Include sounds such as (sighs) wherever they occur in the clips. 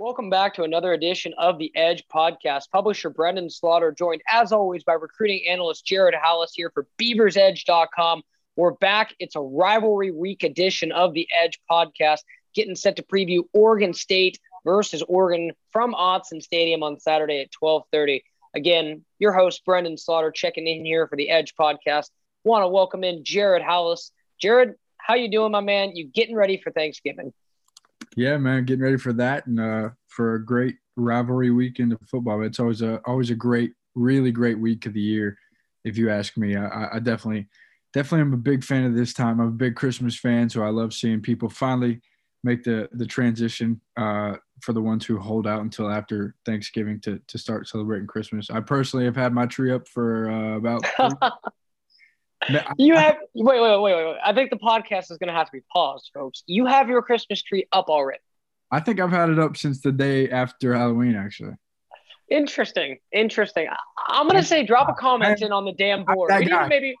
Welcome back to another edition of the Edge podcast. Publisher Brenden Slaughter joined, as always, by recruiting analyst Jared Halus here for BeaversEdge.com. We're back. It's a rivalry week edition of the Edge podcast, getting set to preview Oregon State versus Oregon from Autzen Stadium on Saturday at 12:30. Again, your host Brenden Slaughter checking in here for the Edge podcast. Want to welcome in Jared Halus. Jared, how you doing, my man? You getting ready for Thanksgiving? Yeah, man, getting ready for that and uh, for a great rivalry weekend of football. It's always a always a great, really great week of the year, if you ask me. I, I definitely, definitely, am a big fan of this time. I'm a big Christmas fan, so I love seeing people finally make the the transition uh, for the ones who hold out until after Thanksgiving to to start celebrating Christmas. I personally have had my tree up for uh, about. (laughs) you have wait, wait, wait, wait, wait. I think the podcast is going to have to be paused, folks. You have your Christmas tree up already. I think I've had it up since the day after Halloween, actually. Interesting, interesting. I'm gonna say drop a comment in on the damn board. We need to maybe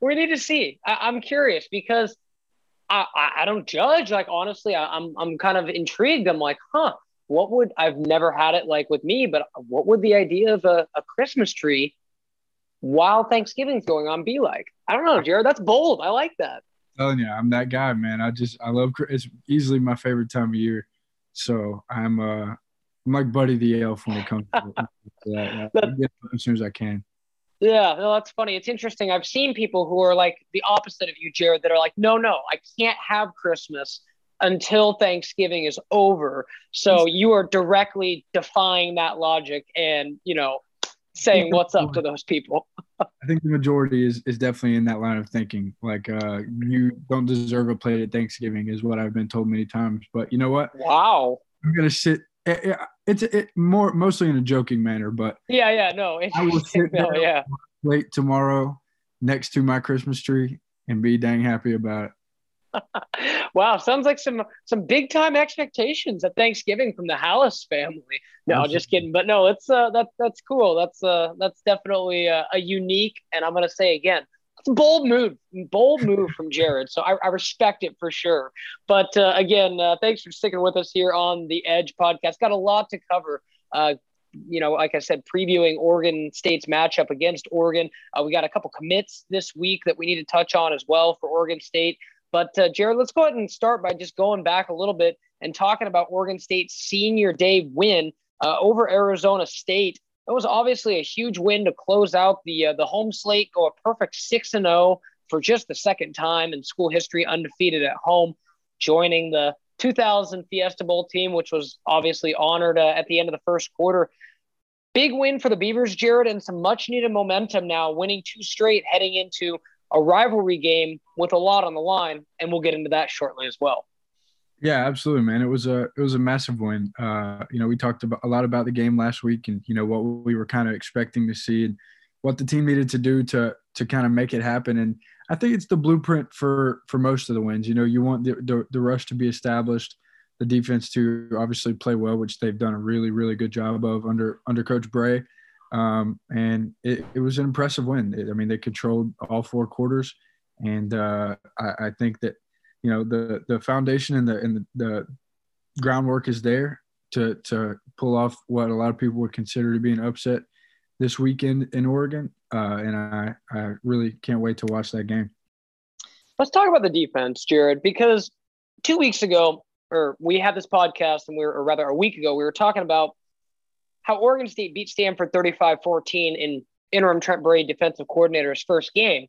we need to see. I, am curious because I, I, I don't judge. Like honestly, I, I'm I'm kind of intrigued. I'm like, huh, what would I've never had it like with me, but what would the idea of a, a Christmas tree while Thanksgiving's going on be like? I don't know, Jared. That's bold. I like that. telling you, I'm that guy, man. I just I love it's easily my favorite time of year. So I'm uh I'm like Buddy the Elf when it comes to that. (laughs) that as soon as I can. Yeah, no, that's funny. It's interesting. I've seen people who are like the opposite of you, Jared, that are like, no, no, I can't have Christmas until Thanksgiving is over. So you are directly defying that logic and, you know, saying what's up to those people. (laughs) I think the majority is is definitely in that line of thinking. Like uh, you don't deserve a plate at Thanksgiving is what I've been told many times. But you know what? Wow. I'm gonna sit. It, it's it, more mostly in a joking manner, but yeah, yeah, no, I will (laughs) sit no, yeah. late tomorrow next to my Christmas tree and be dang happy about it. (laughs) wow, sounds like some some big time expectations at Thanksgiving from the Halus family. No, just kidding. But no, it's uh that that's cool. That's uh that's definitely a, a unique and I'm gonna say again, it's a bold move, bold move from Jared. So I, I respect it for sure. But uh, again, uh, thanks for sticking with us here on the Edge podcast. Got a lot to cover. Uh, you know, like I said, previewing Oregon State's matchup against Oregon. Uh, we got a couple commits this week that we need to touch on as well for Oregon State. But uh, Jared, let's go ahead and start by just going back a little bit and talking about Oregon State's senior day win uh, over Arizona State. It was obviously a huge win to close out the uh, the home slate, go a perfect six and zero oh for just the second time in school history, undefeated at home, joining the 2000 Fiesta Bowl team, which was obviously honored uh, at the end of the first quarter. Big win for the Beavers, Jared, and some much needed momentum now, winning two straight, heading into a rivalry game with a lot on the line, and we'll get into that shortly as well. Yeah, absolutely, man. It was a it was a massive win. Uh, you know, we talked about a lot about the game last week, and you know what we were kind of expecting to see, and what the team needed to do to to kind of make it happen. And I think it's the blueprint for for most of the wins. You know, you want the the, the rush to be established, the defense to obviously play well, which they've done a really really good job of under under Coach Bray. Um, and it, it, was an impressive win. I mean, they controlled all four quarters, and uh, I, I, think that you know the the foundation and the and the, the, groundwork is there to to pull off what a lot of people would consider to be an upset this weekend in Oregon. Uh, and I I really can't wait to watch that game. Let's talk about the defense, Jared, because two weeks ago, or we had this podcast, and we were, or rather a week ago, we were talking about how Oregon State beat Stanford 35 14 in interim Trent Bray defensive coordinator's first game.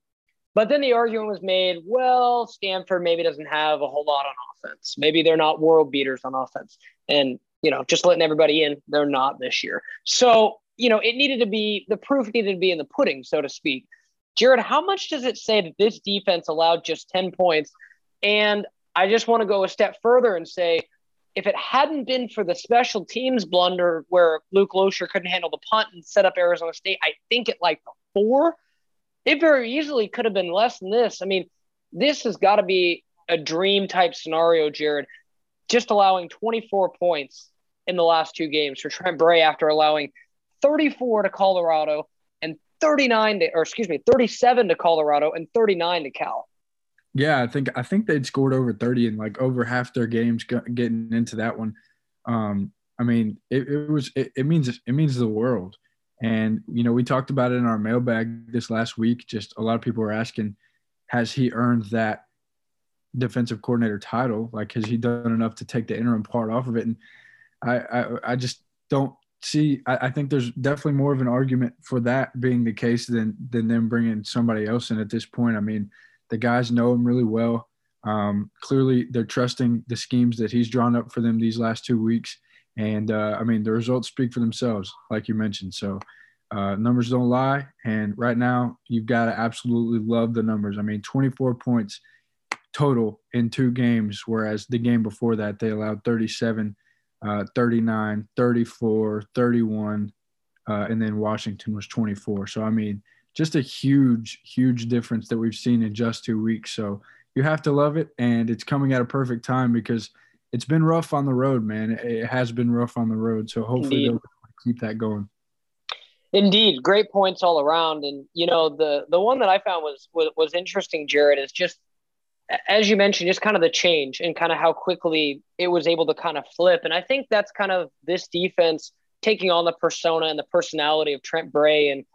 But then the argument was made well, Stanford maybe doesn't have a whole lot on offense. Maybe they're not world beaters on offense. And, you know, just letting everybody in, they're not this year. So, you know, it needed to be the proof needed to be in the pudding, so to speak. Jared, how much does it say that this defense allowed just 10 points? And I just want to go a step further and say, if it hadn't been for the special teams blunder where Luke Losher couldn't handle the punt and set up Arizona State, I think it like four. It very easily could have been less than this. I mean, this has got to be a dream type scenario, Jared. Just allowing 24 points in the last two games for Trent Bray after allowing 34 to Colorado and 39 to, or excuse me, 37 to Colorado and 39 to Cal. Yeah, I think I think they'd scored over 30 in like over half their games getting into that one. um, I mean, it, it was it, it means it means the world. And you know, we talked about it in our mailbag this last week. Just a lot of people were asking, has he earned that defensive coordinator title? Like, has he done enough to take the interim part off of it? And I, I, I just don't see. I, I, think there's definitely more of an argument for that being the case than than them bringing somebody else in at this point. I mean, the guys know him really well. Um, clearly, they're trusting the schemes that he's drawn up for them these last two weeks. And uh, I mean, the results speak for themselves, like you mentioned. So uh, numbers don't lie. And right now, you've got to absolutely love the numbers. I mean, 24 points total in two games, whereas the game before that, they allowed 37, uh, 39, 34, 31, uh, and then Washington was 24. So, I mean, just a huge, huge difference that we've seen in just two weeks. So, you have to love it. And it's coming at a perfect time because – it's been rough on the road, man. It has been rough on the road. So hopefully they'll keep that going. Indeed, great points all around. And you know, the the one that I found was was, was interesting, Jared, is just as you mentioned, just kind of the change and kind of how quickly it was able to kind of flip. And I think that's kind of this defense taking on the persona and the personality of Trent Bray. And,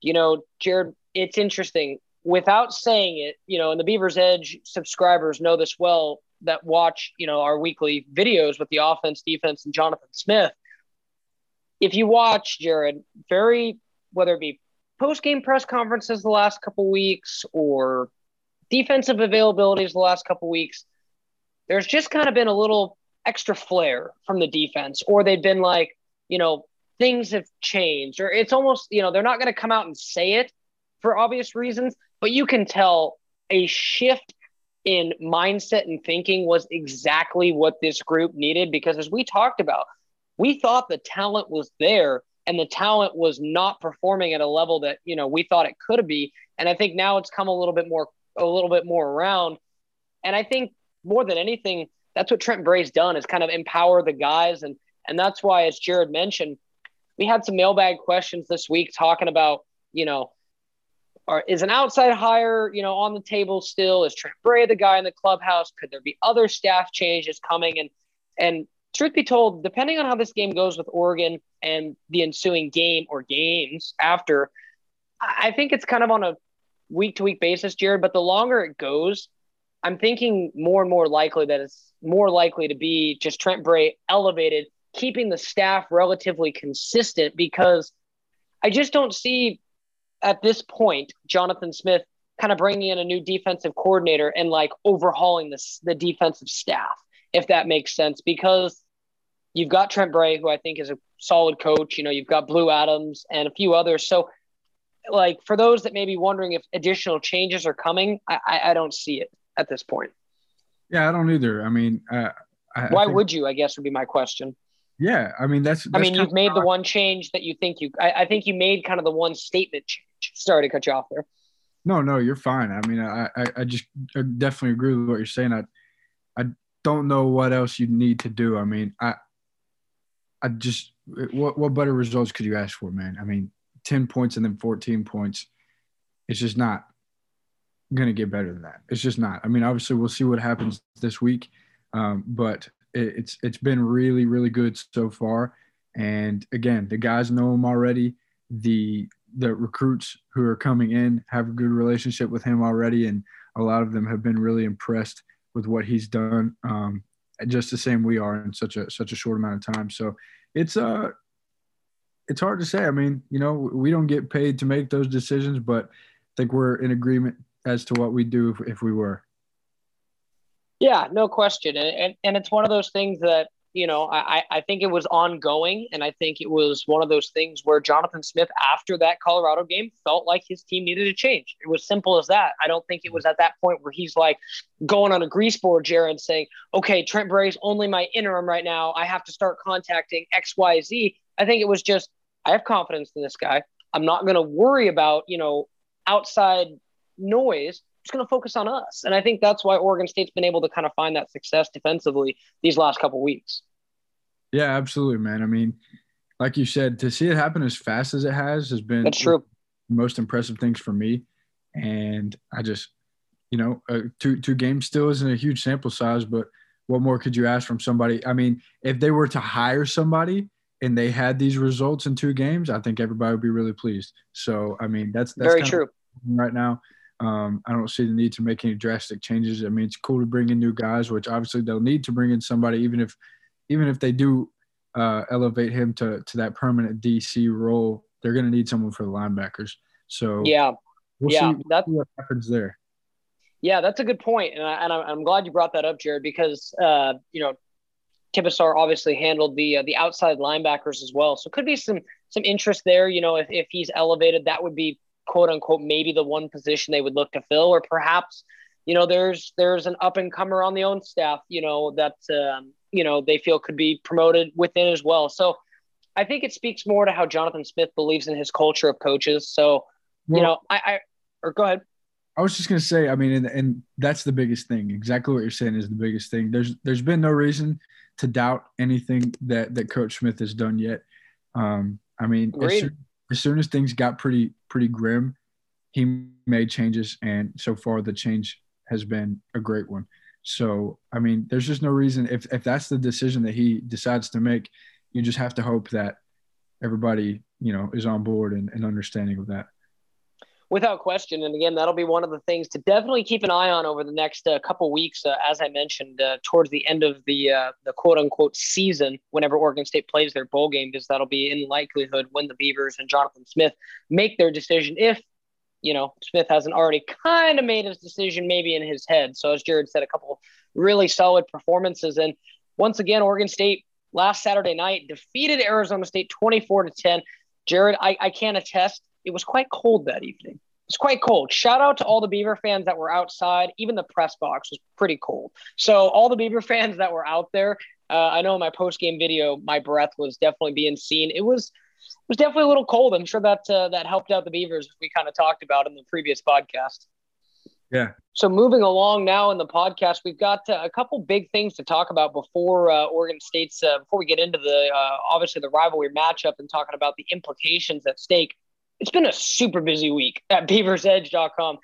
you know, Jared, it's interesting. Without saying it, you know, and the Beavers Edge subscribers know this well that watch, you know, our weekly videos with the offense, defense, and Jonathan Smith. If you watch Jared, very whether it be post game press conferences the last couple weeks or defensive availabilities the last couple weeks, there's just kind of been a little extra flair from the defense, or they've been like, you know, things have changed, or it's almost, you know, they're not going to come out and say it for obvious reasons, but you can tell a shift in mindset and thinking was exactly what this group needed because as we talked about, we thought the talent was there and the talent was not performing at a level that, you know, we thought it could be. And I think now it's come a little bit more a little bit more around. And I think more than anything, that's what Trent Bray's done is kind of empower the guys and and that's why as Jared mentioned, we had some mailbag questions this week talking about, you know, is an outside hire, you know, on the table still? Is Trent Bray the guy in the clubhouse? Could there be other staff changes coming? And and truth be told, depending on how this game goes with Oregon and the ensuing game or games after, I think it's kind of on a week to week basis, Jared. But the longer it goes, I'm thinking more and more likely that it's more likely to be just Trent Bray elevated, keeping the staff relatively consistent because I just don't see at this point, Jonathan Smith kind of bringing in a new defensive coordinator and like overhauling this the defensive staff, if that makes sense, because you've got Trent Bray, who I think is a solid coach. You know, you've got Blue Adams and a few others. So, like for those that may be wondering if additional changes are coming, I, I, I don't see it at this point. Yeah, I don't either. I mean, uh, I, why think, would you? I guess would be my question. Yeah, I mean that's. that's I mean, you've made the one change that you think you. I, I, think you made kind of the one statement change. Sorry to cut you off there. No, no, you're fine. I mean, I, I, I just I definitely agree with what you're saying. I, I don't know what else you need to do. I mean, I, I just what what better results could you ask for, man? I mean, ten points and then fourteen points. It's just not going to get better than that. It's just not. I mean, obviously, we'll see what happens this week, um, but it's it's been really really good so far. And again, the guys know him already. The the recruits who are coming in have a good relationship with him already, and a lot of them have been really impressed with what he's done. Um, just the same we are in such a such a short amount of time. So it's uh it's hard to say. I mean, you know, we don't get paid to make those decisions, but I think we're in agreement as to what we do if, if we were. Yeah, no question. And, and, and it's one of those things that, you know, I, I think it was ongoing. And I think it was one of those things where Jonathan Smith, after that Colorado game, felt like his team needed to change. It was simple as that. I don't think it was at that point where he's like going on a grease board, Jared, saying, okay, Trent Bray's only my interim right now. I have to start contacting XYZ. I think it was just, I have confidence in this guy. I'm not going to worry about, you know, outside noise just going to focus on us. And I think that's why Oregon State's been able to kind of find that success defensively these last couple weeks. Yeah, absolutely, man. I mean, like you said, to see it happen as fast as it has has been that's true. most impressive things for me. And I just, you know, uh, two two games still isn't a huge sample size, but what more could you ask from somebody? I mean, if they were to hire somebody and they had these results in two games, I think everybody would be really pleased. So, I mean, that's, that's very true right now. Um, I don't see the need to make any drastic changes. I mean, it's cool to bring in new guys, which obviously they'll need to bring in somebody, even if, even if they do uh, elevate him to to that permanent DC role, they're going to need someone for the linebackers. So yeah, we'll yeah, see, that's what happens there. Yeah, that's a good point, and, I, and I'm glad you brought that up, Jared, because uh, you know Tibesar obviously handled the uh, the outside linebackers as well, so could be some some interest there. You know, if if he's elevated, that would be quote unquote maybe the one position they would look to fill, or perhaps you know there's there's an up and comer on the own staff, you know that um, you know they feel could be promoted within as well. So I think it speaks more to how Jonathan Smith believes in his culture of coaches. So well, you know, I, I or go ahead. I was just gonna say, I mean, and, and that's the biggest thing. Exactly what you're saying is the biggest thing. There's there's been no reason to doubt anything that that Coach Smith has done yet. Um, I mean, as soon, as soon, as things got pretty pretty grim, he made changes, and so far the change has been a great one. So, I mean, there's just no reason if if that's the decision that he decides to make, you just have to hope that everybody, you know, is on board and, and understanding of that. Without question, and again, that'll be one of the things to definitely keep an eye on over the next uh, couple weeks. Uh, as I mentioned, uh, towards the end of the uh, the quote unquote season, whenever Oregon State plays their bowl game, because that'll be in likelihood when the Beavers and Jonathan Smith make their decision. If you know, Smith hasn't already kind of made his decision maybe in his head. So as Jared said, a couple really solid performances. And once again, Oregon State last Saturday night defeated Arizona State 24 to 10. Jared, I, I can't attest. It was quite cold that evening. It's quite cold. Shout out to all the Beaver fans that were outside. Even the press box was pretty cold. So all the Beaver (laughs) fans that were out there, uh, I know in my post game video, my breath was definitely being seen. It was it was definitely a little cold. I'm sure that uh, that helped out the Beavers. We kind of talked about in the previous podcast. Yeah. So moving along now in the podcast, we've got uh, a couple big things to talk about before uh, Oregon State's uh, before we get into the uh, obviously the rivalry matchup and talking about the implications at stake. It's been a super busy week at BeaversEdge.com.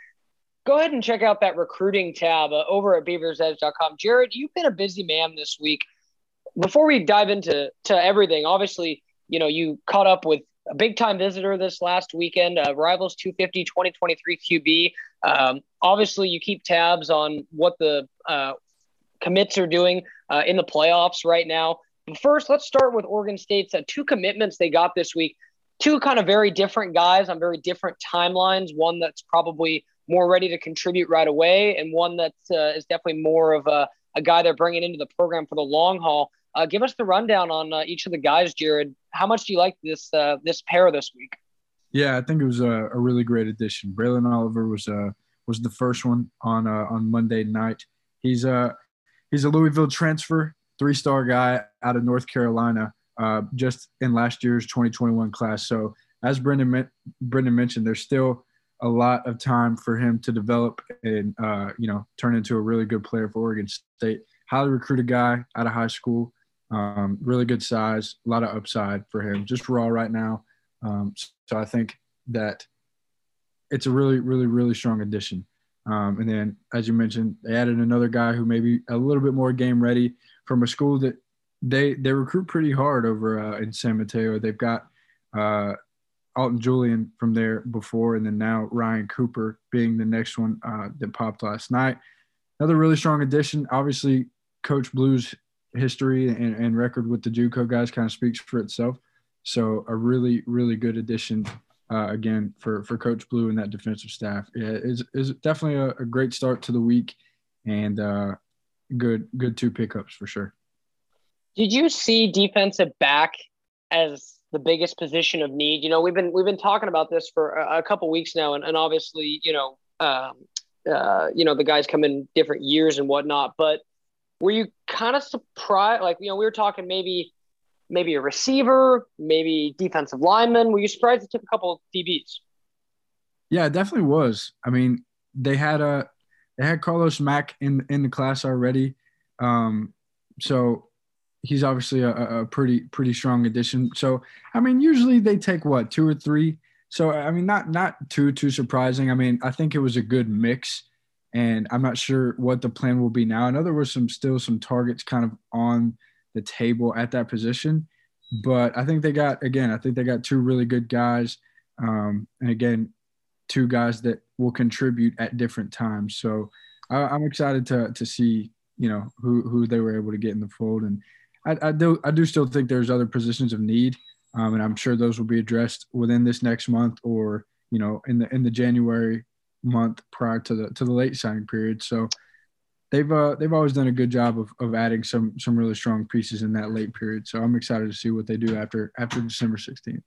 Go ahead and check out that recruiting tab uh, over at BeaversEdge.com. Jared, you've been a busy man this week. Before we dive into to everything, obviously you know, you caught up with a big time visitor this last weekend, uh, Rivals 250 2023 QB. Um, obviously, you keep tabs on what the uh, commits are doing uh, in the playoffs right now. But first, let's start with Oregon State's uh, two commitments they got this week. Two kind of very different guys on very different timelines. One that's probably more ready to contribute right away, and one that uh, is definitely more of a, a guy they're bringing into the program for the long haul. Uh, give us the rundown on uh, each of the guys, Jared. How much do you like this uh, this pair this week? Yeah, I think it was a, a really great addition. Bralyn Oliver was uh, was the first one on uh, on Monday night. He's a he's a Louisville transfer, three star guy out of North Carolina, uh, just in last year's 2021 class. So as Brenden Brenden mentioned, there's still a lot of time for him to develop and uh, you know turn into a really good player for Oregon State. Highly recruited guy out of high school. Um, really good size, a lot of upside for him. Just raw right now. Um, so I think that it's a really, really, really strong addition. Um, and then, as you mentioned, they added another guy who may be a little bit more game ready from a school that they they recruit pretty hard over uh, in San Mateo. They've got uh, Alton Julian from there before, and then now Ryan Cooper being the next one uh, that popped last night. Another really strong addition. Obviously, Coach Blue's history and, and record with the JUCO guys kind of speaks for itself. So a really, really good addition uh, again for for Coach Blue and that defensive staff. Yeah, is is definitely a, a, great start to the week, and uh, good good two pickups for sure. Did you see defensive back as the biggest position of need? You know, we've been we've been talking about this for a, a couple weeks now, and, and obviously, you know, um, uh, you know, the guys come in different years and whatnot, but were you kind of surprised? Like, you know, we were talking maybe maybe a receiver, maybe defensive lineman. Were you surprised it took a couple of DBs? Yeah, it definitely was. I mean, they had a they had Carlos Mack in in the class already, um, so he's obviously a, a pretty pretty strong addition. So I mean, usually they take what two or three. So I mean, not not too too surprising. I mean, I think it was a good mix and I'm not sure what the plan will be now. I know there were some still some targets kind of on the table at that position, but I think they got again. I think they got two really good guys, um, and again, two guys that will contribute at different times. So I, am excited to to see you know who who they were able to get in the fold, and I, do I do still think there's other positions of need, um, and I'm sure those will be addressed within this next month or you know in the in the January month prior to the to the late signing period. So they've uh, they've always done a good job of, of adding some some really strong pieces in that late period. So I'm excited to see what they do after after December 16th.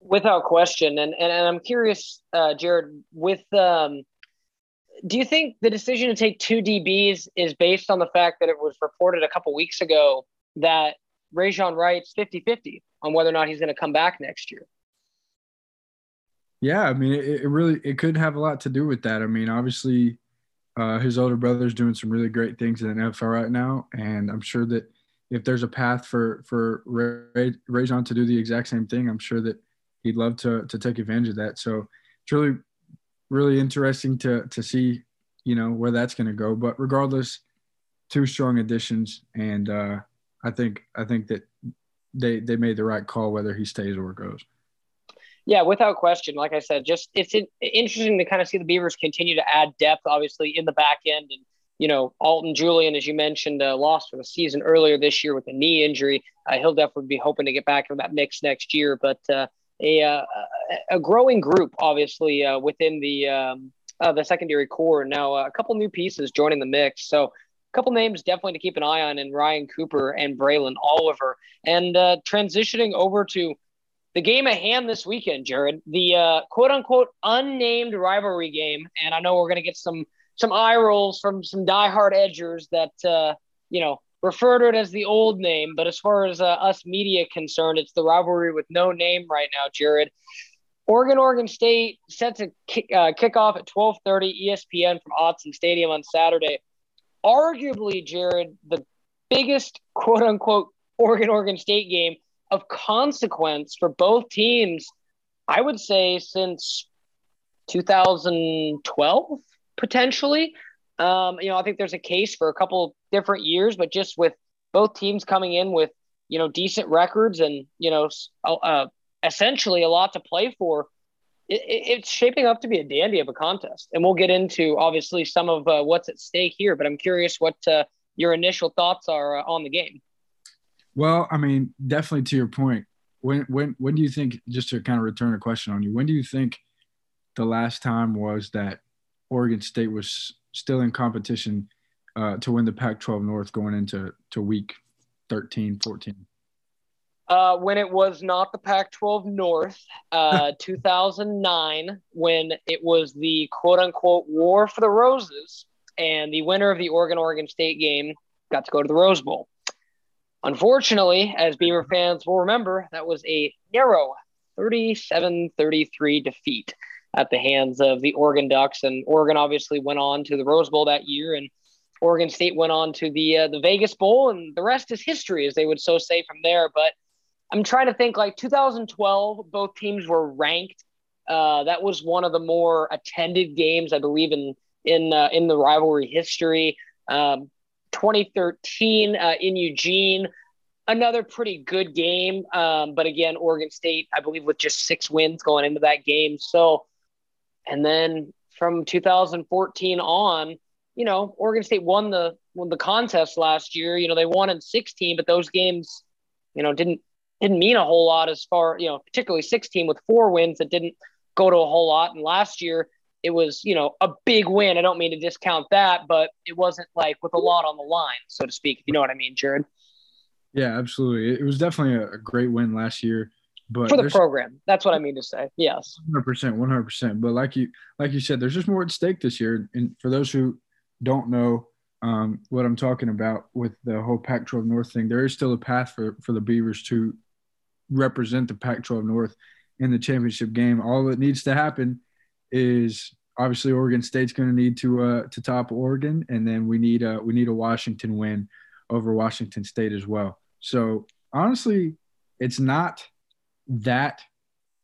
Without question, and and, and I'm curious, uh, Jared, with um, do you think the decision to take two DBs is based on the fact that it was reported a couple weeks ago that Rejzohn Wright's 50-50 on whether or not he's going to come back next year? Yeah, I mean, it, it, really it could have a lot to do with that. I mean, obviously, uh, his older brother's doing some really great things in the NFL right now, and I'm sure that if there's a path for for Ray, Rejzohn to do the exact same thing, I'm sure that he'd love to to take advantage of that. So it's really really interesting to to see, you know, where that's going to go. But regardless, two strong additions, and uh, I think I think that they they made the right call whether he stays or goes. Yeah, without question. Like I said, just it's interesting to kind of see the Beavers continue to add depth, obviously in the back end, and you know Alton Julian, as you mentioned, uh, lost for the season earlier this year with a knee injury. Uh, he'll definitely be hoping to get back in that mix next year, but uh, a uh, a growing group, obviously uh, within the um, uh, the secondary core. Now a couple new pieces joining the mix, so couple names definitely to keep an eye on in Ryan Cooper and Bralyn Oliver, and transitioning over to the game at hand this weekend, Jared, the uh, quote unquote unnamed rivalry game. And I know we're going to get some some eye rolls from some diehard edgers that, uh, you know, refer to it as the old name. But as far as uh, us media concerned, it's the rivalry with no name right now, Jared. Oregon, Oregon State set to kick, uh, kick off at 12:30 ESPN from Autzen Stadium on Saturday. Arguably, Jared, the biggest quote unquote Oregon, Oregon State game of consequence for both teams, I would say since 2012, potentially. Um, you know, I think there's a case for a couple different years, but just with both teams coming in with, you know, decent records and, you know, uh, essentially a lot to play for, it, it's shaping up to be a dandy of a contest. And we'll get into obviously some of uh, what's at stake here, but I'm curious what uh, your initial thoughts are uh, on the game. Well, I mean, definitely to your point. When when when do you think? Just to kind of return a question on you, when do you think the last time was that Oregon State was still in competition uh, to win the Pac-12 North going into to week 13, 14? Uh, when it was not the Pac-12 North, uh, (laughs) 2009, when it was the quote-unquote War for the Roses, and the winner of the Oregon Oregon State game got to go to the Rose Bowl. Unfortunately, as Beaver fans will remember, that was a narrow 37 33 defeat at the hands of the Oregon Ducks. And Oregon obviously went on to the Rose Bowl that year, and Oregon State went on to the uh, the Vegas Bowl, and the rest is history, as they would so say from there. But I'm trying to think like 2012, both teams were ranked. Uh, that was one of the more attended games, I believe, in in uh, in the rivalry history. Um, 2013 uh, in Eugene. Another pretty good game. Um, but again, Oregon State, I believe, with just six wins going into that game. So, and then from 2014 on, you know, Oregon State won the won the contest last year. You know, they won in 16, but those games, you know, didn't didn't mean a whole lot as far, you know, particularly 16 with four wins that didn't go to a whole lot. And last year, it was, you know, a big win. I don't mean to discount that, but it wasn't like with a lot on the line, so to speak, if you know what I mean, Jared. Yeah, absolutely. It was definitely a great win last year. But for the program, that's what I mean to say. Yes, hundred percent, one hundred percent. But like you, like you said, there's just more at stake this year. And for those who don't know um, what I'm talking about with the whole Pac-12 North thing, there is still a path for for the Beavers to represent the Pac-12 North in the championship game. All that needs to happen is obviously Oregon State's going to need to uh, to top Oregon, and then we need a we need a Washington win over Washington State as well. So honestly, it's not that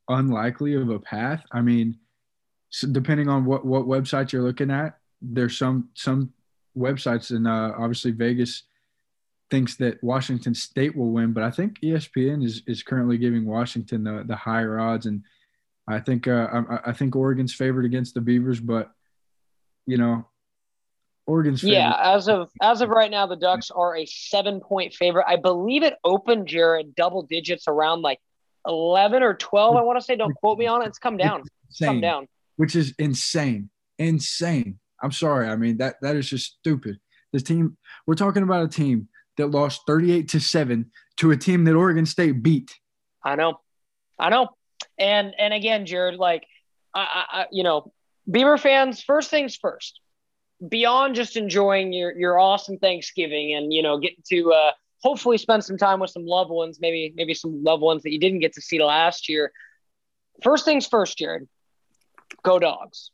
unlikely of a path. I mean, depending on what what website you're looking at, there's some some websites and uh, obviously Vegas thinks that Washington State will win, but I think ESPN is is currently giving Washington the the higher odds, and I think uh, I, I think Oregon's favored against the Beavers, but you know Oregon's favorite. yeah. As of as of right now, the Ducks are a seven point favorite. I believe it opened Jared double digits around like eleven or twelve. I want to say. Don't quote me on it. It's come down. It's come down. Which is insane, insane. I'm sorry. I mean that that is just stupid. This team. We're talking about a team that lost 38 to 7 to a team that Oregon State beat. I know. I know. And and again, Jared, like I, I you know, Beaver fans, first things first. Beyond just enjoying your your awesome Thanksgiving and you know getting to uh, hopefully spend some time with some loved ones, maybe maybe some loved ones that you didn't get to see last year. First things first, Jared. Go dogs,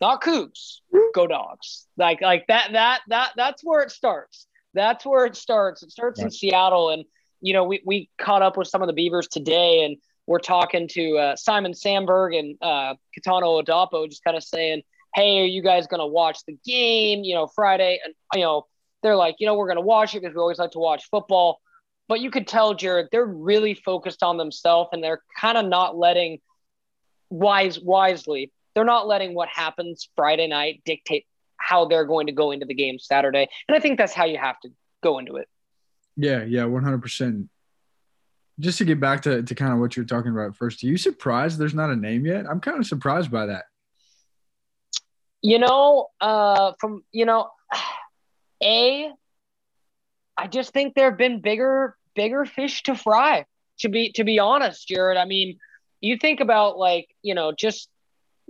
not Cougs. Go dogs. Like like that that that that's where it starts. That's where it starts. It starts right. in Seattle. And, you know, we, we caught up with some of the Beavers today and we're talking to uh, Simon Sandberg and uh, Kitan Oladapo, just kind of saying, hey, are you guys going to watch the game, you know, Friday? And, you know, they're like, you know, we're going to watch it because we always like to watch football. But you could tell, Jared, they're really focused on themselves and they're kind of not letting wise wisely. They're not letting what happens Friday night dictate how they're going to go into the game Saturday. And I think that's how you have to go into it. Yeah, yeah, 100%. Just to get back to, to kind of what you're talking about first, are you surprised there's not a name yet? I'm kind of surprised by that. You know, uh, from, you know, (sighs) A, I just think there have been bigger, bigger fish to fry, to be, to be honest, Jared. I mean, you think about like, you know, just,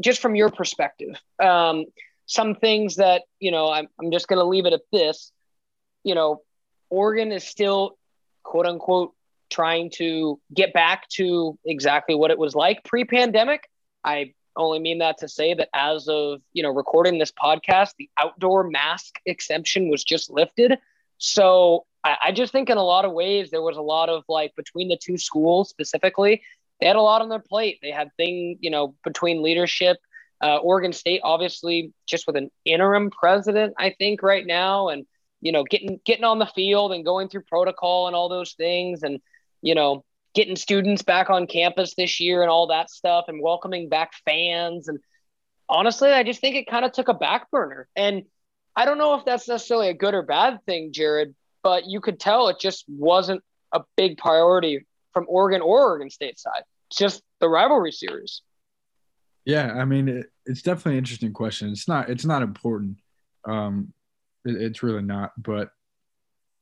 just from your perspective, um, some things that you know I'm, I'm just going to leave it at this. You know oregon is still quote unquote trying to get back to exactly what it was like pre-pandemic. I only mean that to say that as of you know recording this podcast the outdoor mask exemption was just lifted. So I, I just think in a lot of ways there was a lot of like between the two schools specifically they had a lot on their plate. They had thing you know between leadership uh, Oregon State, obviously, just with an interim president, I think right now, and you know, getting getting on the field and going through protocol and all those things, and you know, getting students back on campus this year and all that stuff, and welcoming back fans. And honestly, I just think it kind of took a back burner. And I don't know if that's necessarily a good or bad thing, Jared, but you could tell it just wasn't a big priority from Oregon or Oregon State side. Just the rivalry series. Yeah, I mean, it, it's definitely an interesting question. It's not it's not important. Um, it, it's really not. But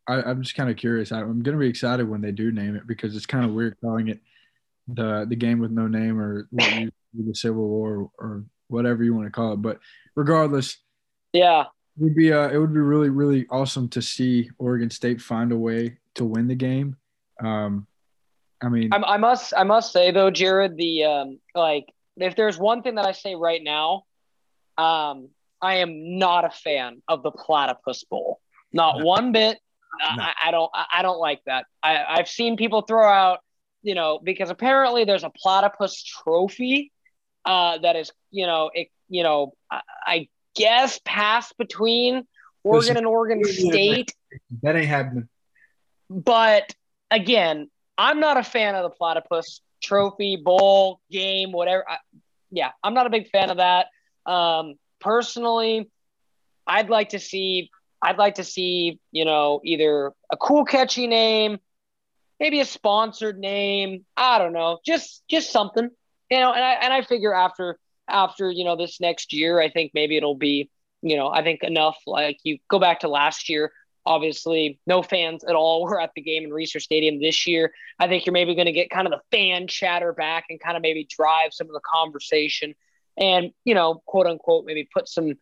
I, am just kind of curious. I, am going to be excited when they do name it because it's kind of weird calling it the the game with no name or what you, (laughs) the Civil War or whatever you want to call it. But regardless, yeah, it would be uh, it would be really really awesome to see Oregon State find a way to win the game. Um, I mean, I, I must I must say though, Jared, the um, like if there's one thing that I say right now, um, I am not a fan of the Platypus Bowl. Not no. one bit. No. I, I, don't. I don't like that. I, I've seen people throw out, you know, because apparently there's a platypus trophy uh, that is, you know, it, you know, I, I guess passed between Oregon and Oregon State. That ain't happening. But again, I'm not a fan of the platypus trophy, bowl, game, whatever. I, yeah, I'm not a big fan of that. Um, personally, I'd like to see I'd like to see, you know, either a cool catchy name, maybe a sponsored name. I don't know, just just something, you know. And I and I figure after after you know this next year, I think maybe it'll be, you know, I think enough. Like you go back to last year, Obviously, no fans at all (laughs) were at the game in Reser Stadium this year. I think you're maybe going to get kind of the fan chatter back and kind of maybe drive some of the conversation and, you know, quote unquote, maybe put some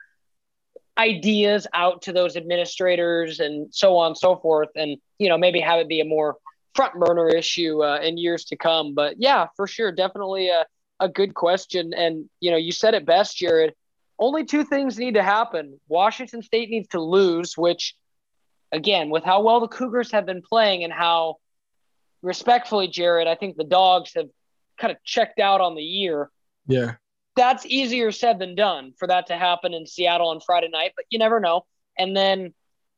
ideas out to those administrators and so on and so forth. And, you know, maybe have it be a more front burner issue uh, in years to come. But yeah, for sure. Definitely a, a good question. And, you know, you said it best, Jared. Only two things need to happen. Washington State needs to lose, which again, with how well the Cougars have been playing and how respectfully, Jared, I think the dogs have kind of checked out on the year. Yeah. that's easier said than done for that to happen in Seattle on Friday night, but you never know. And then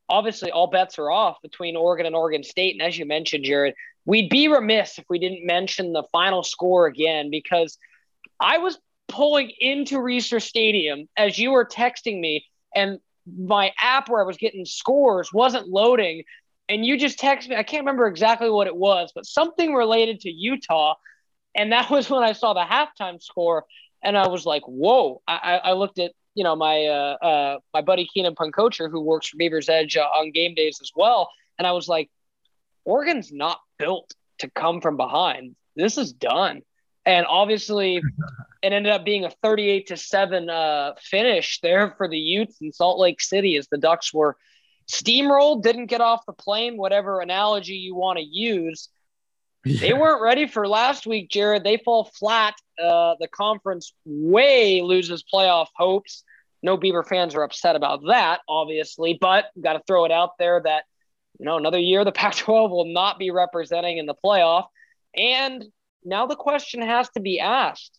obviously all bets are off between Oregon and Oregon State. And as you mentioned, Jared, we'd be remiss if we didn't mention the final score again because I was pulling into Reser Stadium as you were texting me, and my app where I was getting scores wasn't loading. And you just texted me. I can't remember exactly what it was, but something related to Utah. And that (laughs) was when I saw the halftime score and I was like, "Whoa!" I, I looked at you know my uh, uh, my buddy Keenan Punkocher, who works for Beaver's Edge uh, on game days as well, and I was like, "Oregon's not built to come from behind. This is done." And obviously, (laughs) it ended up being a 38 to seven uh, finish there for the Utes in Salt Lake City as the Ducks were steamrolled, didn't get off the plane, whatever analogy you want to use. Yeah. They weren't ready for last week, Jared. They fall flat. Uh, the conference way loses playoff hopes. No Beaver fans are upset about that, obviously, but got to throw it out there that you know another year the (laughs) Pac-12 will not be representing in the playoff, and now the question has to be asked.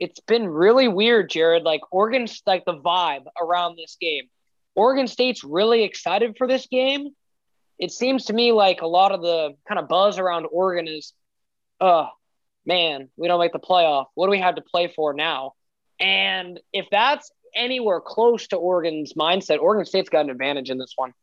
It's been really weird, Jared. Like Oregon's like the vibe around this game. Oregon State's really excited for this game it seems to me like a lot of the kind of buzz around Oregon is, oh man, we don't make the playoff. What do we have to play for now? And if that's anywhere close to Oregon's mindset, Oregon State's got an advantage in this one.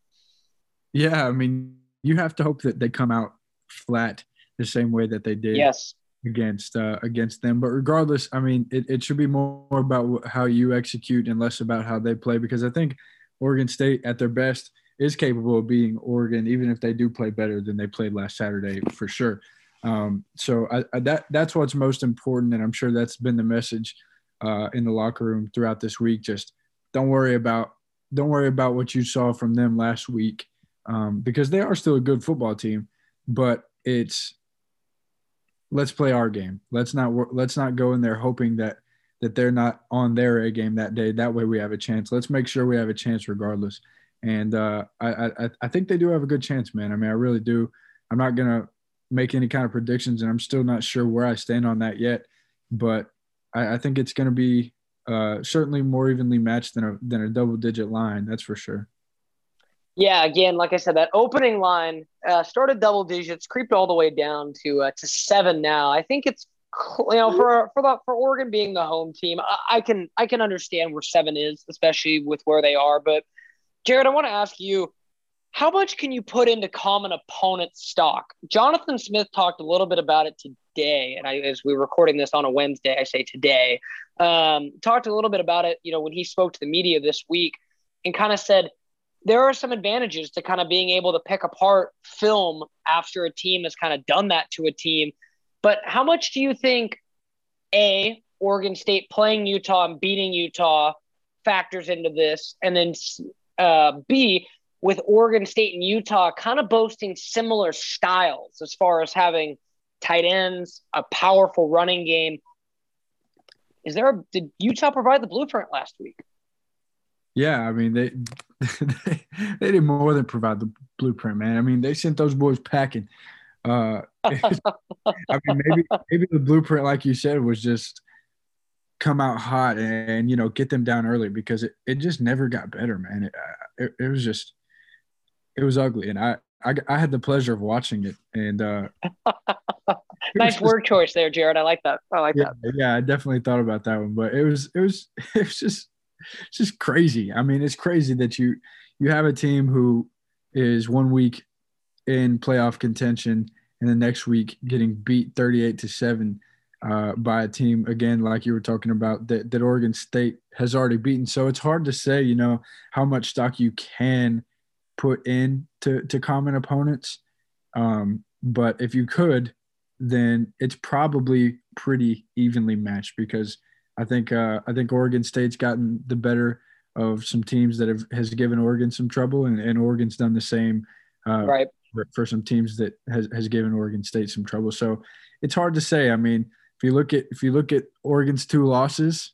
Yeah, I mean, you have to hope that they come out flat the same way that they did. Yes. Against uh, against them, but regardless, I mean, it, it should be more about how you execute and less about how they play because I think Oregon State at their best is capable of being Oregon, even if they do play better than they played last Saturday for sure. Um, so I, I, that that's what's most important, and I'm sure that's been the message uh, in the locker room throughout this week. Just don't worry about don't worry about what you saw from them last week um, because they are still a good football team, but it's let's play our game. Let's not let's not go in there hoping that that they're not on their A game that day. That way we have a chance. Let's make sure we have a chance regardless and uh, I, I I think they do have a good chance, man. I mean, I really do. I'm not gonna make any kind of predictions, and I'm still not sure where I stand on that yet. But I, I think it's gonna be uh, certainly more evenly matched than a than a double digit line. That's for sure. Yeah, again, like I said, that opening line uh, started double digits, creeped all the way down to uh, to seven now. I think it's you know for for the for Oregon being the home team, I, I can I can understand where seven is, especially with where they are, but Jared, I want to ask you how much can you put into common opponent stock? Jonathan Smith talked a little bit about it today, and I, as we are recording this on a Wednesday, I say today, um, talked a little bit about it. You know, when he spoke to the media this week, and kind of said there are some advantages to kind of being able to pick apart film after a team has kind of done that to a team. But how much do you think a Oregon State playing Utah and beating Utah factors into this, and then uh, B, with Oregon State and Utah kind of boasting similar styles as far as having tight ends, a powerful running game. Is there a, did Utah provide the blueprint last week? Yeah, I mean they, (laughs) they they did more than provide the blueprint, man. I mean they sent those boys packing. Uh, (laughs) I mean maybe maybe the blueprint, like you said, was just come out hot and you know get them down early because it, it just never got better man. It, uh, it, it was just it was ugly. And I, I i had the pleasure of watching it. And uh (laughs) nice just, word choice there jared. I like that. I like yeah, that. yeah i definitely thought about that one. But it was it was it was just it's just crazy i mean it's crazy that you you have a team who is one week in playoff contention and the next week getting beat 38 to 7 uh, by a team again, like you were talking about that, that Oregon State has already beaten. So it's hard to say, you know, how much stock you can put in to, to common opponents. Um, but if you could, then it's probably pretty evenly matched because I think uh, I think Oregon State's gotten the better of some teams that have has given Oregon some trouble, and, and Oregon's done the same uh, right. for, for some teams that has, has given Oregon State some trouble. So it's hard to say. I mean, if you look at if you look at Oregon's two losses,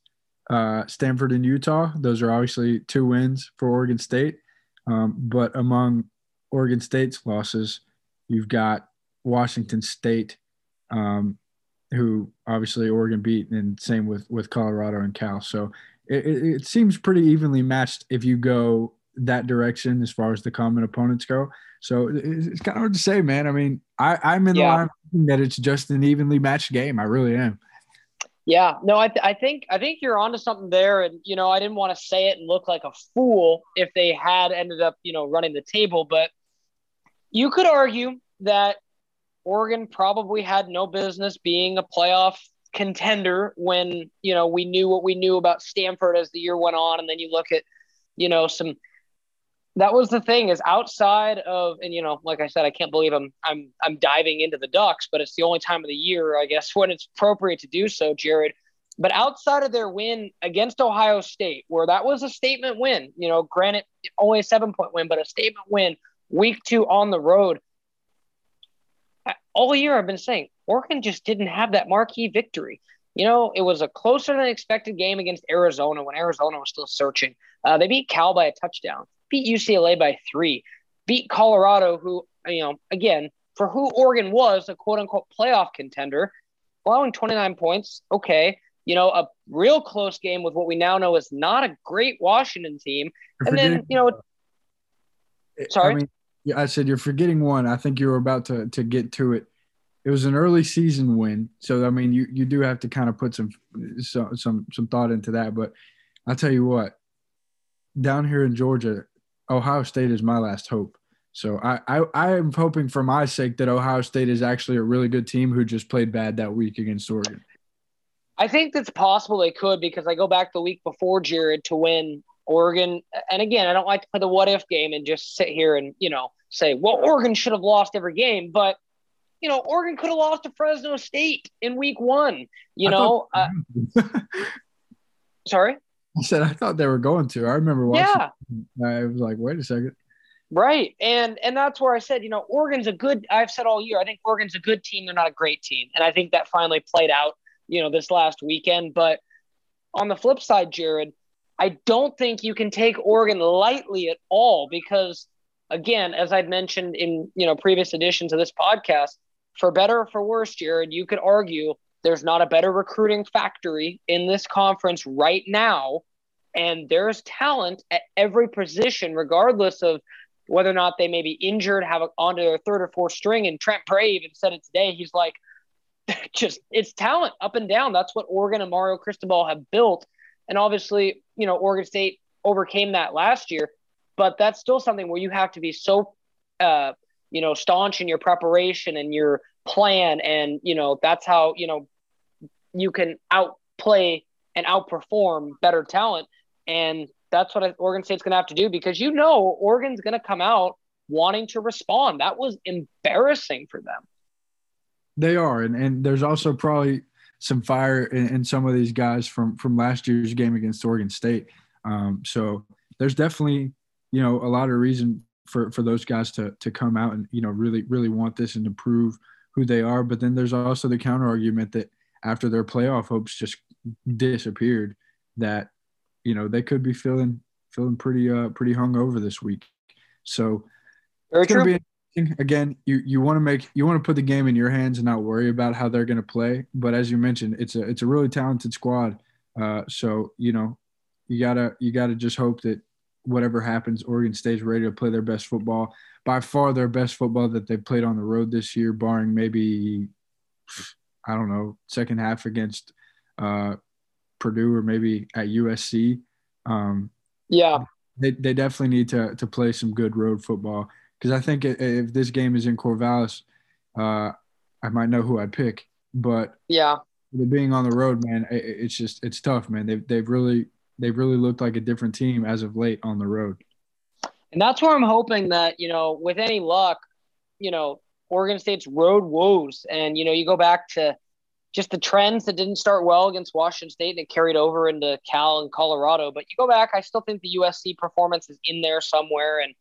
uh, Stanford and Utah, those are obviously two wins for Oregon State. Um, but among Oregon State's losses, you've got Washington State, um, who obviously Oregon beat, and same with with Colorado and Cal. So it, it, seems pretty evenly matched if you go that direction as far as the common opponents go. So it's kind of hard to say, man. I mean, I, I'm in yeah. the line that it's just an evenly matched game. I really am. Yeah, no, I, th- I think I think you're onto something there, and you know I didn't want to say it and look like a fool if they had ended up you know running the table, but you could argue that Oregon probably had no business being a playoff contender when you know we knew what we knew about Stanford as the year went on, and then you look at you know some that was the thing is outside of and you know like i said i can't believe i'm i'm i'm diving into the ducks but it's the only time of the year i guess when it's appropriate to do so jared. But outside of their win against ohio state where that was a statement win you know granted only a seven point win but a statement win week two on the road all year i've been saying oregon just didn't have that marquee victory you know, it was a closer than expected game against Arizona when Arizona was still searching. Uh, they beat Cal by a touchdown beat UCLA by three, beat Colorado, who, you know, again, for who Oregon was, a quote unquote playoff contender, allowing 29 points. Okay. You know, a real close game with what we now know is not a great Washington team. And then, you know, sorry. I mean, yeah, I said you're forgetting one. I think you were about to, to get to it. It was an early season win, so I mean, you you do have to kind of put some some some some thought into that. But I'll tell you what, down here in Georgia, Ohio State is my last hope. So I, I, I am hoping for my sake that Ohio State is actually a really good team who just played bad that week against Oregon. I think that's possible they could because I go back the week before Jared to win Oregon. And again, I don't like to play the what if game and just sit here and, you know, say, well, Oregon should have lost every game. But, you know, Oregon could have lost to Fresno State in week one, you I know. Thought- uh, (laughs) sorry? I said I thought they were going to. I remember watching. Yeah. I was like, wait a second. Right, and and that's where I said, you know, Oregon's a good. I've said all year, I think Oregon's a good team. They're not a great team, and I think that finally played out, you know, this last weekend. But on the flip side, Jared, I don't think you can take Oregon lightly at all because, again, as I've mentioned in you know previous editions of this podcast, for better or for worse, Jared, you could argue there's not a better recruiting factory in this conference right now. And there's talent at every position, regardless of whether or not they may be injured, have a, onto their third or fourth string. And Trent Bray even said it today. He's like, (laughs) just it's talent up and down. That's what Oregon and Mario Cristobal have built. And obviously, you know, Oregon State overcame that last year, but that's still something where you have to be so, uh, you know, staunch in your preparation and your plan. And, you know, that's how, you know, you can outplay and outperform better talent. And that's what Oregon State's going to have to do because you know Oregon's going to come out wanting to respond. That was embarrassing for them. They are, and and there's also probably some fire in, in some of these guys from from last year's game against Oregon State. Um, so there's definitely you know a lot of reason for for those guys to to come out and you know really really want this and to prove who they are. But then there's also the counter argument that after their playoff hopes just disappeared that you know they could be feeling feeling pretty uh pretty hung over this week so Very true. Be, again you you want to make you want to put the game in your hands and not worry about how they're going to play. But as you mentioned it's a it's a really talented squad. Uh so you know you gotta you gotta just hope that whatever happens oregon stays ready to play their best football. By far their best football that they've played on the road this year barring maybe I don't know, second half against uh, Purdue or maybe at USC. Um, yeah, they, they definitely need to to play some good road football because I think if this game is in Corvallis, uh, I might know who I'd pick. But yeah, being on the road, man, it's just it's tough, man. They've they've really they've really looked like a different team as of late on the road. And that's where I'm hoping that you know, with any luck, you know, Oregon State's road woes. And, you know, you go back to just the trends that didn't start well against Washington State and it carried over into Cal and Colorado. But you go back, I still think the USC performance is in there somewhere. And,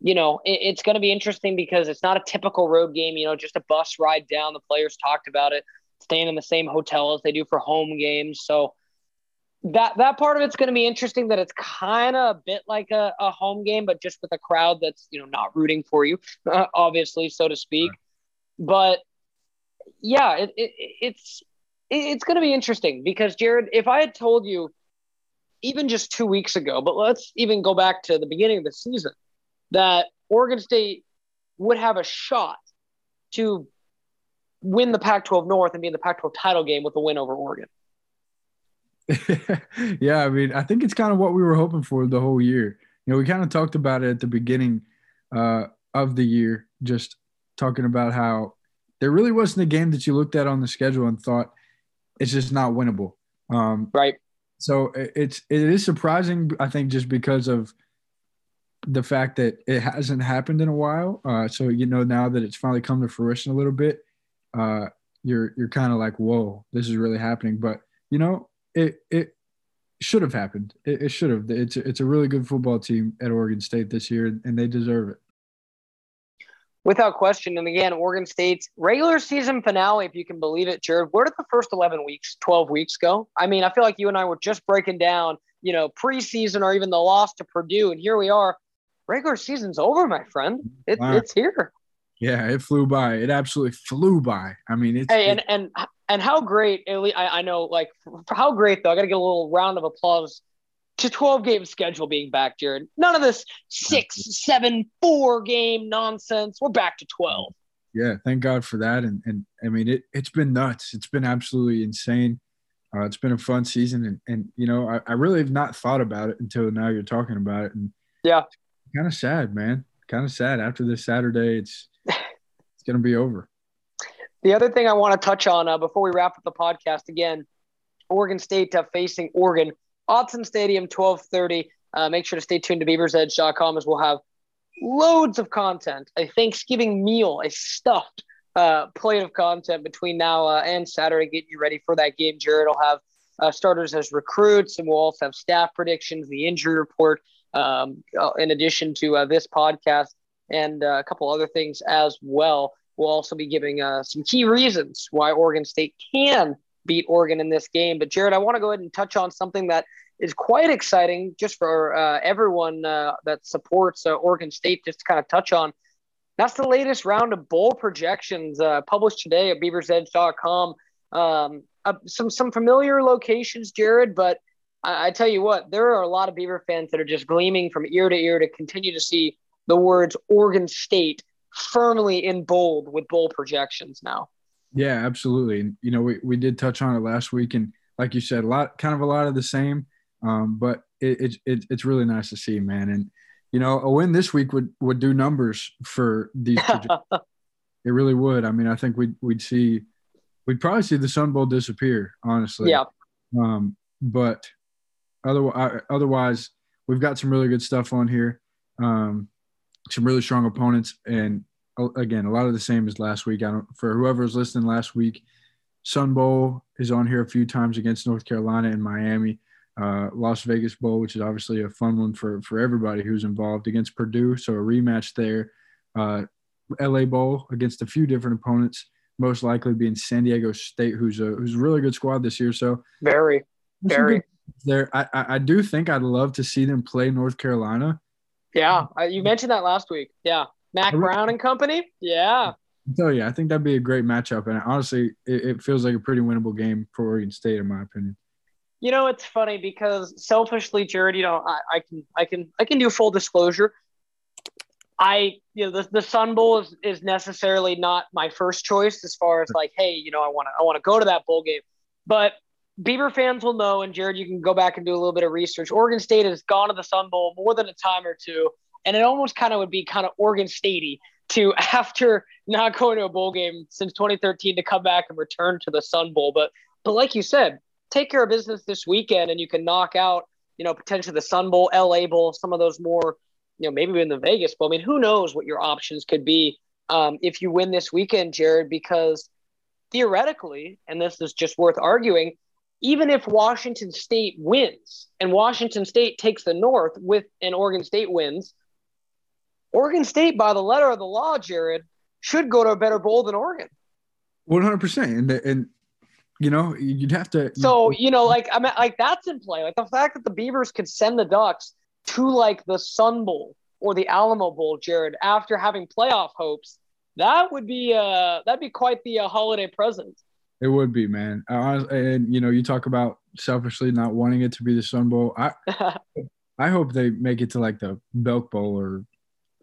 you know, it, it's going to be interesting because it's not a typical road game, you know, just a bus ride down. The players talked about it, staying in the same hotel as they do for home games. So, that that part of it's going to be interesting that it's kind of a bit like a, a home game but just with a crowd that's you know not rooting for you uh, obviously so to speak right. but yeah, it, it, it's it's going to be interesting because Jared, if I had told you even just two weeks ago, but let's even go back to the beginning of the season, that Oregon State would have a shot to win the Pac 12 North and be in the Pac 12 title game with a win over Oregon. (laughs) yeah, I mean, I think it's kind of what we were hoping for the whole year. You know, we kind of talked about it at the beginning uh, of the year, just talking about how there really wasn't a game that you looked at on the schedule and thought it's just not winnable. Um, right. So it's it is surprising, I think, just because of the fact that it hasn't happened in a while. Uh, so you know now that it's finally come to fruition a little bit, uh, you're you're kind of like, whoa, this is really happening. But you know, it it should have happened. It, it should have. It's it's a really good football team at Oregon State this year, and they deserve it. Without question. And again, Oregon State's regular season finale, if you can believe it, Jared. Where did the first eleven weeks, twelve weeks go? I mean, I feel like you and I were just breaking down, you know, preseason or even the loss to Purdue, and here we are. Regular season's over, my friend. It, wow. It's here. Yeah, it flew by. It absolutely flew by. I mean, it's hey, and and and how great! I, I know, like, how great though. I got to get a little round of applause to 12 game schedule being back, Jared. None of this six, seven, four game nonsense. We're back to 12. Yeah, thank God for that. And and I mean, it it's been nuts. It's been absolutely insane. Uh, it's been a fun season, and and you know, I, I really have not thought about it until now. You're talking about it, and yeah, kind of sad, man. Kind of sad. After this Saturday, it's it's gonna be over. The other thing I want to touch on uh, before we wrap up the podcast again, Oregon State uh, facing Oregon, Autzen Stadium, twelve thirty. Uh, make sure to stay tuned to BeaversEdge.com as we'll have loads of content. A Thanksgiving meal, a stuffed uh, plate of content between now uh, and Saturday. Get you ready for that game. Jared will have uh, starters as recruits, and we'll also have staff predictions, the injury report, um, uh, in addition to uh, this podcast and uh, a couple other things as well. We'll also be giving uh, some key reasons why Oregon State can beat Oregon in this game. But Jared, I want to go ahead and touch on something that is quite exciting just for uh, everyone uh, that supports Oregon State. Just to kind of touch on. That's the latest round of bowl projections published today at BeaversEdge.com. Um, some some familiar locations, Jared, but I, I tell you what, there are a lot of Beaver fans that are just gleaming from ear to ear to continue to see the words Oregon State firmly in bold with bowl projections now. Yeah, absolutely. you know, we, we did touch on it last week, and like you said, a lot, kind of a lot of the same. Um, but it, it, it, it's really nice to see, man. And you know, a win this week would would do numbers for these. (laughs) it really would. I mean, I think we'd we'd see, we'd probably see the Sun Bowl disappear. Honestly. Yeah. Um, but otherwise, otherwise, we've got some really good stuff on here. Um, some really strong opponents, and uh, again, a lot of the same as last week. I don't for whoever's listening last week. Sun Bowl is on here a few times against North Carolina and Miami. Uh, Las Vegas Bowl, which is obviously a fun one for for everybody who's involved against Purdue. So a rematch there. Uh, LA Bowl against a few different opponents, most likely being San Diego State, who's a who's a really good squad this year. So very, very there. I, I do think I'd love to see them play North Carolina. Yeah, you mentioned that last week. Yeah, Mack Brown and company. Yeah. I tell you, I think that'd be a great matchup, and honestly, it, it feels like a pretty winnable game for Oregon State, in my opinion. You know, it's funny because selfishly, Jared, you know, I, I can, I can, I can do full disclosure. I, you know, the, the Sun Bowl is, is necessarily not my first choice as far as like, hey, you know, I want to, I want to go to that bowl game, but Beaver fans will know, and Jared, you can go back and do a little bit of research. Oregon State has gone to the Sun Bowl more than a time or two, and it almost kind of would be kind of Oregon Statey to, (laughs) after not going to a bowl game since 2013, to come back and return to the Sun Bowl. But, but like you said, take care of business this weekend, and you can knock out, you know, potentially the Sun Bowl, LA Bowl, some of those more, you know, maybe in the Vegas Bowl. I mean, who knows what your options could be um, if you win this weekend, Jared? Because theoretically, and this is just worth arguing even if Washington State wins and Washington State takes the North with and Oregon State wins, Oregon State, by the letter of the law, Jared, should go to a better bowl than Oregon. One hundred percent, and and you know you'd have to. So you know, like I mean, like that's in play. Like the fact that the Beavers could send the Ducks to like the Sun Bowl or the Alamo Bowl, Jared, after having playoff hopes, that would be uh that'd be quite the uh, holiday present. It would be, man. And you know, you talk about selfishly not wanting it to be the Sun Bowl. I (laughs) I hope they make it to like the Belk Bowl or,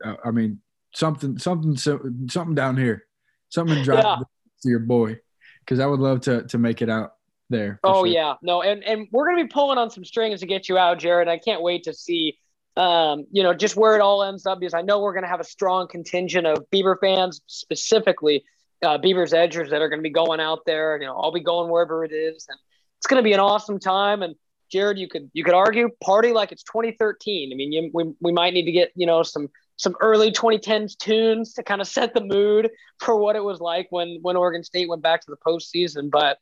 uh, I mean, something, something, something down here, something drive yeah. to your boy, because I would love to to make it out there. Oh sure. yeah, no, and and we're gonna be pulling on some strings to get you out, Jared. I can't wait to see, um, you know, just where it all ends up because I know we're gonna have a strong contingent of Beaver fans, specifically uh, Beavers edgers that are gonna be going out there. You know, I'll be going wherever it is, and it's gonna be an awesome time. And Jared, you could you could argue party like it's 2013. I mean, you, we we might need to get you know some some early 2010s tunes to kind of set the mood for what it was like when when Oregon State went back to the postseason. But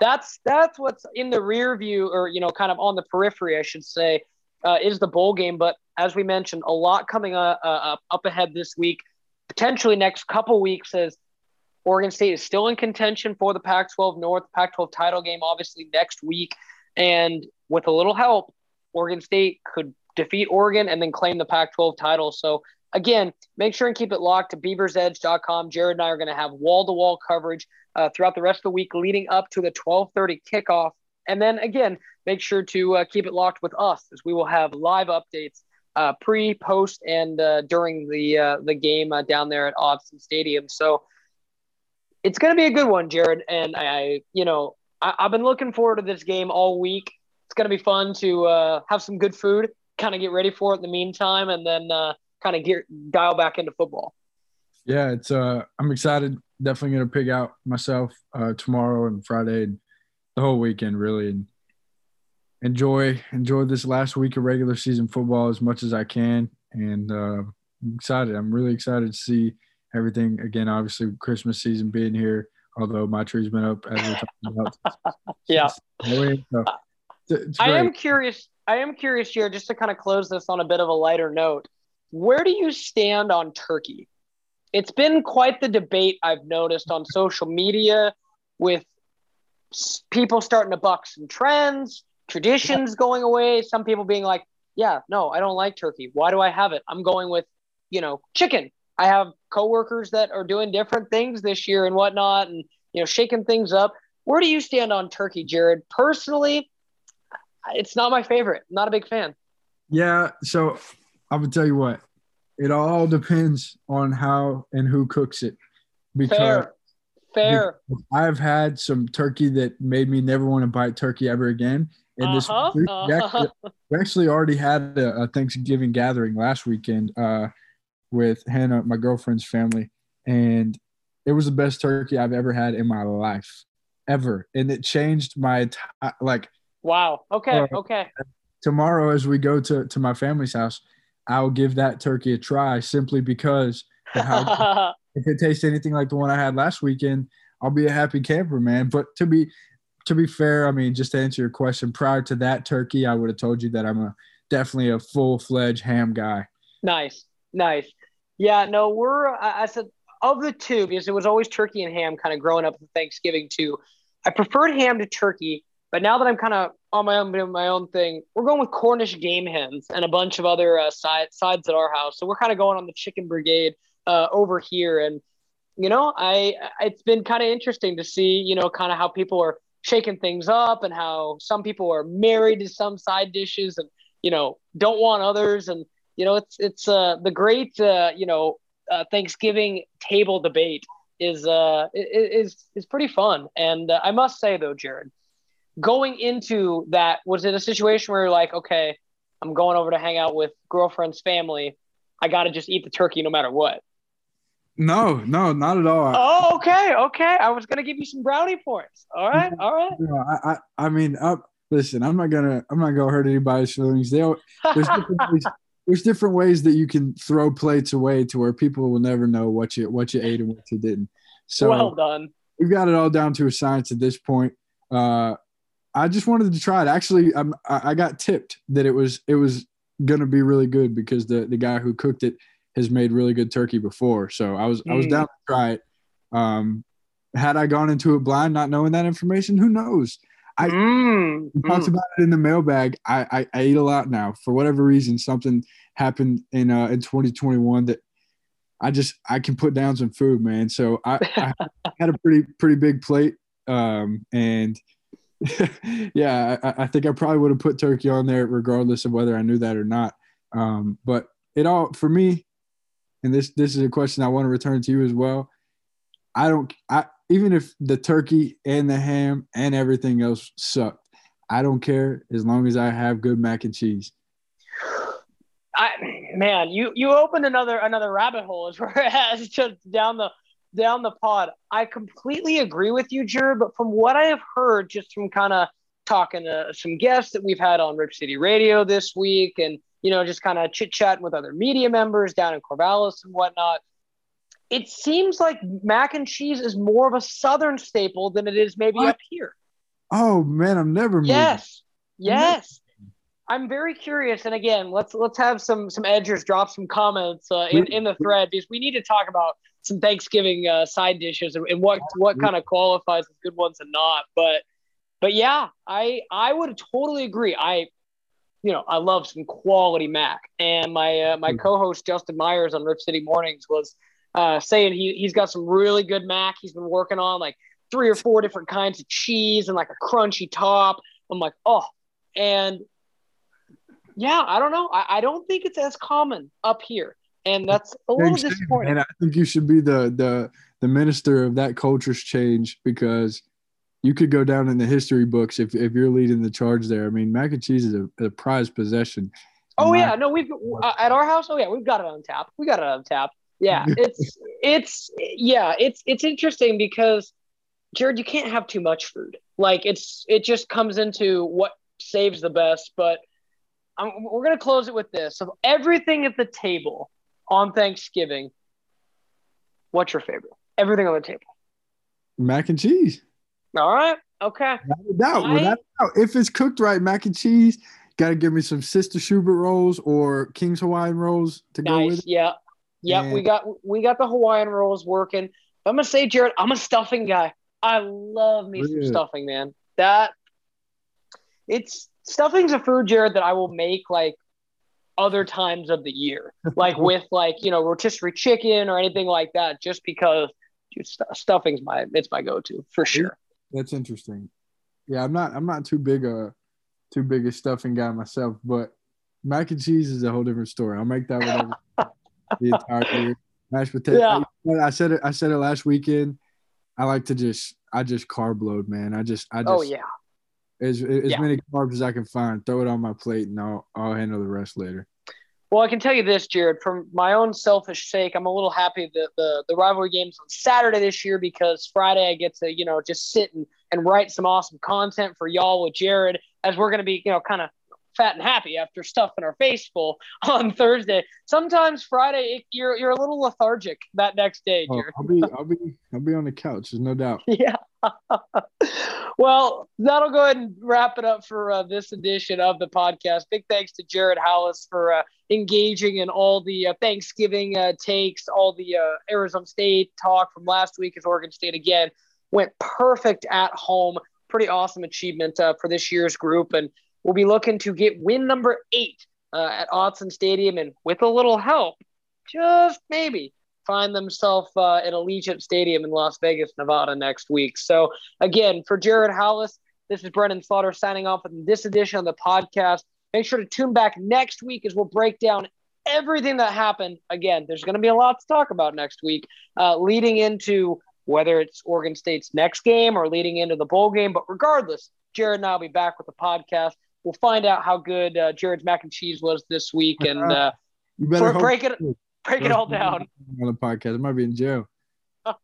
that's that's what's in the rear view, or you know, kind of on the periphery, I should say, uh, is the bowl game. But as we mentioned, a lot coming uh, uh, up ahead this week, potentially next couple weeks, as Oregon State is still in contention for the Pac-12 North, Pac-12 title game, obviously next week, and with a little help, Oregon State could defeat Oregon and then claim the Pac-12 title. So again, make sure and keep it locked to beaversedge.com. Jared and I are going to have wall-to-wall coverage uh, throughout the rest of the week leading up to the 12:30 kickoff. And then again, make sure to uh, keep it locked with us as we will have live updates uh, pre, post, and uh, during the uh, the game uh, down there at Autzen Stadium. So it's going to be a good one, Jared. And I, you know, I, have been looking forward to this game all week. It's going to be fun to have some good food, kind of get ready for it in the meantime, and then kind of get dial back into football. Yeah, it's uh, I'm excited definitely gonna pick out myself uh, tomorrow and Friday and the whole weekend really and enjoy enjoy this last week of regular season football as much as I can and uh, I'm excited. I'm really excited to see everything again. Obviously, Christmas season being here, although my tree's been up as we're talking about. (laughs) yeah. So, I am curious. I am curious here, just to kind of close this on a bit of a lighter note. Where do you stand on Turkey? it's been quite the debate I've noticed on social media with people starting to buck some trends, traditions going away. Some people being like, yeah, no, I don't like turkey. Why do I have it? I'm going with, you know, chicken. I have coworkers that are doing different things this year and whatnot and, you know, shaking things up. Where do you stand on turkey, Jared? Personally, it's not my favorite. not a big fan. Yeah. So I'm going to tell you what, it all depends on how and who cooks it. Because fair, fair. I've had some turkey that made me never want to bite turkey ever again. And uh-huh, this we, actually, we, actually, already had a, a Thanksgiving gathering last weekend uh, with Hannah, my girlfriend's family, and it was the best turkey I've ever had in my life, ever. And it changed my like. Wow. Okay. Uh, okay. Tomorrow, as we go to to my family's house, I'll give that turkey a try simply because how, (laughs) if it tastes anything like the one I had last weekend, I'll be a happy camper, man. But to be to be fair, I mean, just to answer your question, prior to that turkey, I would have told you that I'm a definitely a full fledged ham guy. Nice, nice. Yeah, no, we're I, said of the two because it was always turkey and ham, kind of growing up Thanksgiving too. I preferred ham to turkey, but now that I'm kind of on my own doing my own thing, we're going with Cornish game hens and a bunch of other uh, side, sides at our house. So we're kind of going on the chicken brigade uh, over here, and you know, I it's been kind of interesting to see, you know, kind of how people are shaking things up and how some people are married to some side dishes and you know don't want others, and you know, it's it's uh, the great uh, you know uh, Thanksgiving table debate is uh is is pretty fun, and uh, I must say though, Jared going into that, was it a situation where you're like, okay, I'm going over to hang out with girlfriend's family. I got to just eat the turkey no matter what. No, no, not at all. Oh, okay, okay. I was gonna give you some brownie points. All right, (laughs) all right. No, I, I, I mean, uh, listen, I'm not gonna, I'm not gonna hurt anybody's feelings. They, there's different ways, there's different ways that you can throw plates away to where people will never know what you, what you ate and what you didn't. So well done. We've got it all down to a science at this point. Uh, I just wanted to try it. Actually, I'm, I got tipped that it was it was gonna be really good because the the guy who cooked it has made really good turkey before. So I was mm. I was mm. down to try it. Um, had I gone into it blind, not knowing that information, who knows? I mm. talked mm. about it in the mailbag. I, I, I eat a lot now for whatever reason. Something happened in uh, in 2021 that I just I can put down some food, man. So I, (laughs) I had a pretty pretty big plate, um, and (laughs) yeah, I, I, think I probably would have put turkey on there regardless of whether I knew that or not. Um, but it all for me, and this this is a question I want to return to you as well. I don't I even if the turkey and the ham and everything else sucked, I don't care as long as I have good mac and cheese. I man, you you opened another another rabbit hole as (laughs) far as just down the down the pod. I completely agree with you, Jared. But from what I have heard, just from kind of talking to some guests that we've had on Rip City Radio this week, and you know, just kind of chit chatting with other media members down in Corvallis and whatnot, it seems like mac and cheese is more of a southern staple than it is maybe what? up here. Oh man, I'm never. Yes, yes. I'm very curious, and again, let's let's have some some edgers drop some comments uh, in in the thread because we need to talk about some Thanksgiving uh, side dishes and, and what what kind of qualifies as good ones and not. But but yeah, I I would totally agree. I you know I love some quality mac, and my uh, my co-host Justin Myers on Rip City Mornings was uh, saying he he's got some really good mac. He's been working on like three or four different kinds of cheese and like a crunchy top. I'm like, oh, and yeah, I don't know. I, I don't think it's as common up here, and that's a little disappointing. And I think you should be the the the minister of that culture's change because you could go down in the history books if, if you're leading the charge there. I mean, mac and cheese is a, a prized possession. Oh yeah, no, we've uh, at our house. Oh yeah, we've got it on tap. We got it on tap. Yeah, (laughs) it's it's yeah, it's it's interesting because Jared, you can't have too much food. Like it's it just comes into what saves the best, but I'm, we're going to close it with this. Of everything at the table on Thanksgiving, what's your favorite? Everything on the table. Mac and cheese. All right. Okay. Without doubt. I, without doubt. If it's cooked right, mac and cheese, got to give me some Sister Schubert rolls or King's Hawaiian rolls to nice. go with it. Yeah. Yeah. And we got we got the Hawaiian rolls working. I'm gonna say, Jared, I'm a stuffing guy. I love me some stuffing, man. That it's stuffing's a food, Jared, that I will make like other times of the year, (laughs) like with like you know rotisserie chicken or anything like that, just because dude, st- stuffing's my it's my go-to for sure. That's interesting. Yeah, I'm not I'm not too big a too big a stuffing guy myself, but mac and cheese is a whole different story. I'll make that whatever (laughs) the entire year. Mashed (laughs) potato. Yeah. I said it. I said it last weekend. I like to just I just carb load, man. I just I oh, just oh yeah as as yeah. many carbs as I can find. Throw it on my plate, and I'll I'll handle the rest later. Well, I can tell you this, Jared. For my own selfish sake, I'm a little happy that the the rivalry games on Saturday this year because Friday I get to you know just sit and, and write some awesome content for y'all with Jared as we're going to be you know kind of fat and happy after stuffing our face full (laughs) on Thursday. Sometimes Friday it, you're you're a little lethargic that next day. Oh, I'll be (laughs) I'll be I'll be on the couch. There's no doubt. Yeah. (laughs) well, that'll go ahead and wrap it up for uh, this edition of the podcast. Big thanks to Jared Halus for uh, engaging in all the uh, Thanksgiving uh, takes, all the uh, Arizona State talk from last week as Oregon State again went perfect at home. Pretty awesome achievement uh, for this year's group, and will be looking to get win number eight uh, at Autzen Stadium, and with a little help, just maybe find themselves uh, at Allegiant Stadium in Las Vegas, Nevada next week. So again, for Jared Halus, this is Brenden Slaughter signing off with this edition of the podcast. Make sure to tune back next week as we'll break down everything that happened. Again, there's going to be a lot to talk about next week, uh, leading into whether it's Oregon State's next game or leading into the bowl game. But regardless, Jared and I will be back with the podcast we'll find out how good uh, Jared's mac and cheese was this week, and (laughs) uh, you better break it break it all down on the podcast. I might be in jail. (laughs)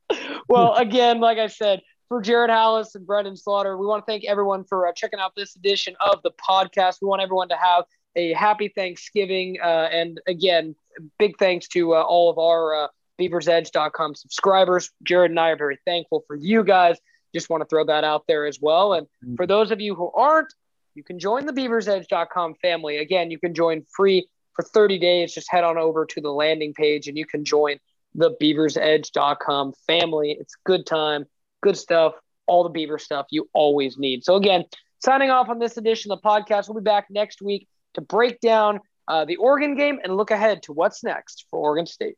(laughs) well, again, like I said, for Jared Halus and Brenden Slaughter, we want to thank everyone for uh, checking out this edition of the podcast. We want everyone to have a happy Thanksgiving, uh, and again, big thanks to uh, all of our uh, BeaversEdge.com subscribers. Jared and I are very thankful for you guys. Just want to throw that out there as well. And for those of you who aren't, you can join the beaversedge.com family. Again, you can join free for 30 days. Just head on over to the landing page and you can join the beaversedge.com family. It's good time, good stuff, all the beaver stuff you always need. So, again, signing off on this edition of the podcast. We'll be back next week to break down uh, the Oregon game and look ahead to what's next for Oregon State.